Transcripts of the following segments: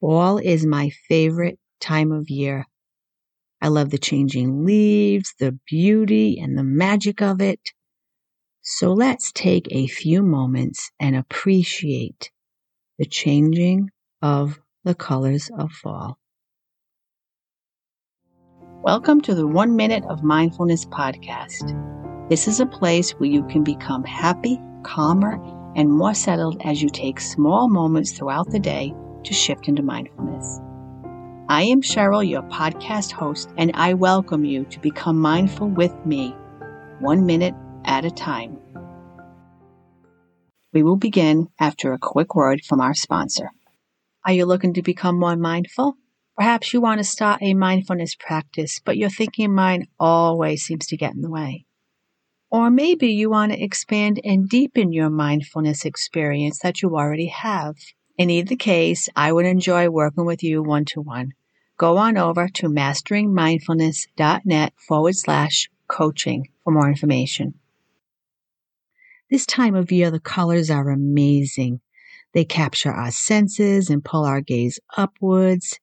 Fall is my favorite time of year. I love the changing leaves, the beauty, and the magic of it. So let's take a few moments and appreciate the changing of the colors of fall. Welcome to the One Minute of Mindfulness podcast. This is a place where you can become happy, calmer, and more settled as you take small moments throughout the day to shift into mindfulness. I am Cheryl, your podcast host, and I welcome you to become mindful with me, one minute at a time. We will begin after a quick word from our sponsor. Are you looking to become more mindful? Perhaps you want to start a mindfulness practice, but your thinking mind always seems to get in the way. Or maybe you want to expand and deepen your mindfulness experience that you already have. In either case, I would enjoy working with you one to one go on over to masteringmindfulness.net forward slash coaching for more information. This time of year, the colors are amazing. They capture our senses and pull our gaze upwards.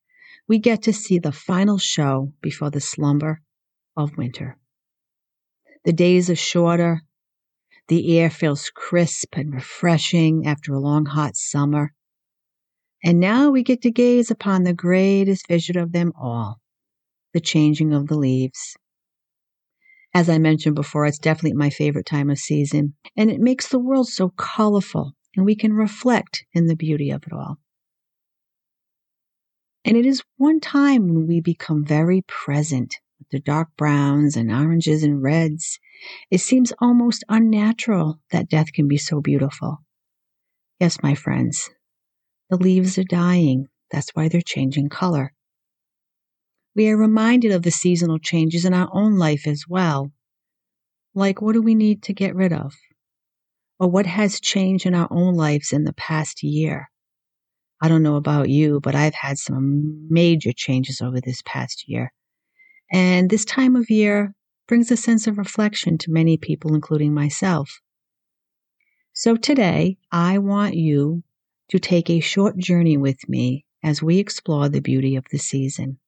We get to see the final show before the slumber of winter. The days are shorter. The air feels crisp and refreshing after a long hot summer. And now we get to gaze upon the greatest vision of them all the changing of the leaves. As I mentioned before, it's definitely my favorite time of season, and it makes the world so colorful, and we can reflect in the beauty of it all. And it is one time when we become very present with the dark browns and oranges and reds. It seems almost unnatural that death can be so beautiful. Yes, my friends, the leaves are dying. That's why they're changing color. We are reminded of the seasonal changes in our own life as well. Like, what do we need to get rid of? Or what has changed in our own lives in the past year? I don't know about you, but I've had some major changes over this past year. And this time of year brings a sense of reflection to many people, including myself. So today, I want you to take a short journey with me as we explore the beauty of the season.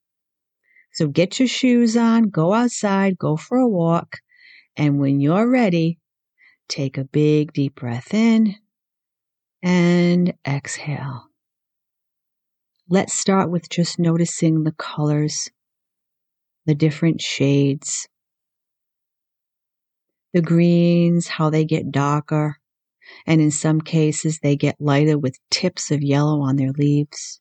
So get your shoes on, go outside, go for a walk, and when you're ready, take a big deep breath in and exhale. Let's start with just noticing the colors, the different shades, the greens, how they get darker, and in some cases they get lighter with tips of yellow on their leaves.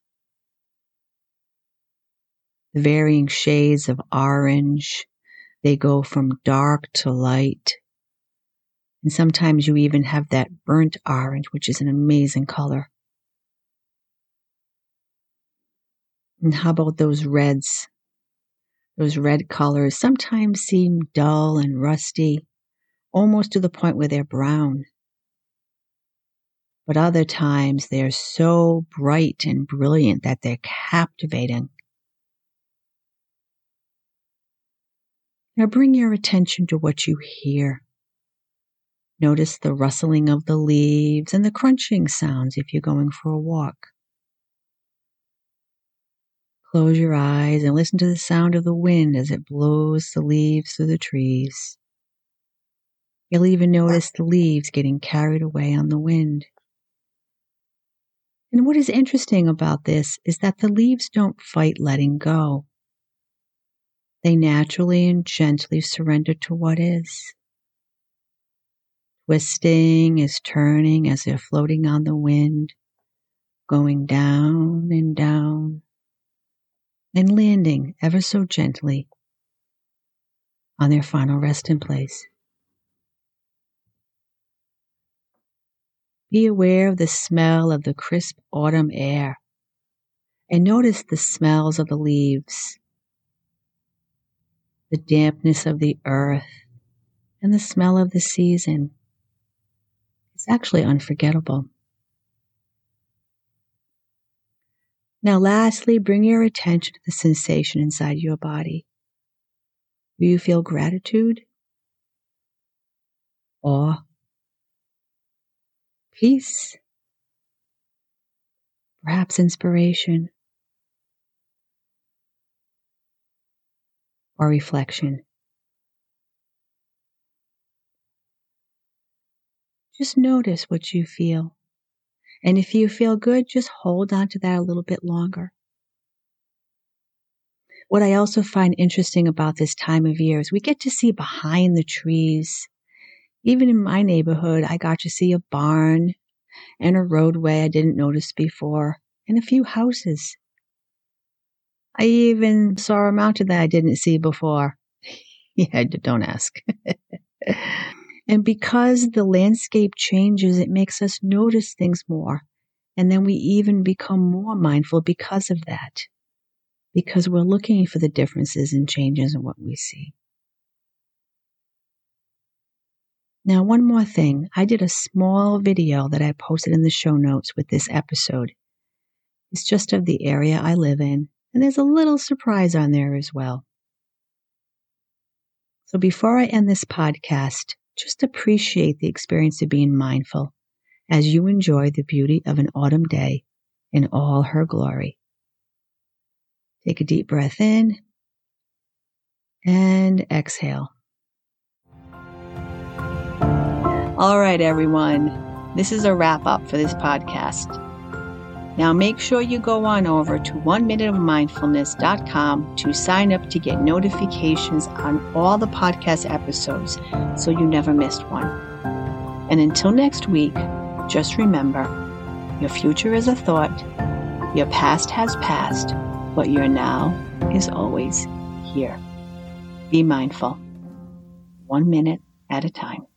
The varying shades of orange, they go from dark to light. And sometimes you even have that burnt orange, which is an amazing color. And how about those reds? Those red colors sometimes seem dull and rusty, almost to the point where they're brown but other times they're so bright and brilliant that they're captivating. Now bring your attention to what you hear. Notice the rustling of the leaves and the crunching sounds if you're going for a walk. Close your eyes and listen to the sound of the wind as it blows the leaves through the trees. You'll even notice the leaves getting carried away on the wind. And what is interesting about this is that the leaves don't fight letting go. They naturally and gently surrender to what is. Twisting is turning as they're floating on the wind, going down and down, and landing ever so gently on their final resting place. Be aware of the smell of the crisp autumn air and notice the smells of the leaves, the dampness of the earth, and the smell of the season. It's actually unforgettable. Now, lastly, bring your attention to the sensation inside your body. Do you feel gratitude? Awe? peace, perhaps inspiration, or reflection. Just notice what you feel. And if you feel good, just hold on to that a little bit longer. What I also find interesting about this time of year is we get to see behind the trees even in my neighborhood, I got to see a barn and a roadway I didn't notice before and a few houses. I even saw a mountain that I didn't see before. yeah, don't ask. And because the landscape changes, it makes us notice things more. And then we even become more mindful because of that, because we're looking for the differences and changes in what we see. Now, one more thing. I did a small video that I posted in the show notes with this episode. It's just of the area I live in, and there's a little surprise on there as well. So before I end this podcast, just appreciate the experience of being mindful as you enjoy the beauty of an autumn day in all her glory. Take a deep breath in and exhale. All right, everyone. This is a wrap up for this podcast. Now make sure you go on over to oneminuteofmindfulness.com to sign up to get notifications on all the podcast episodes so you never missed one. And until next week, just remember your future is a thought, your past has passed, but your now is always here. Be mindful, one minute at a time.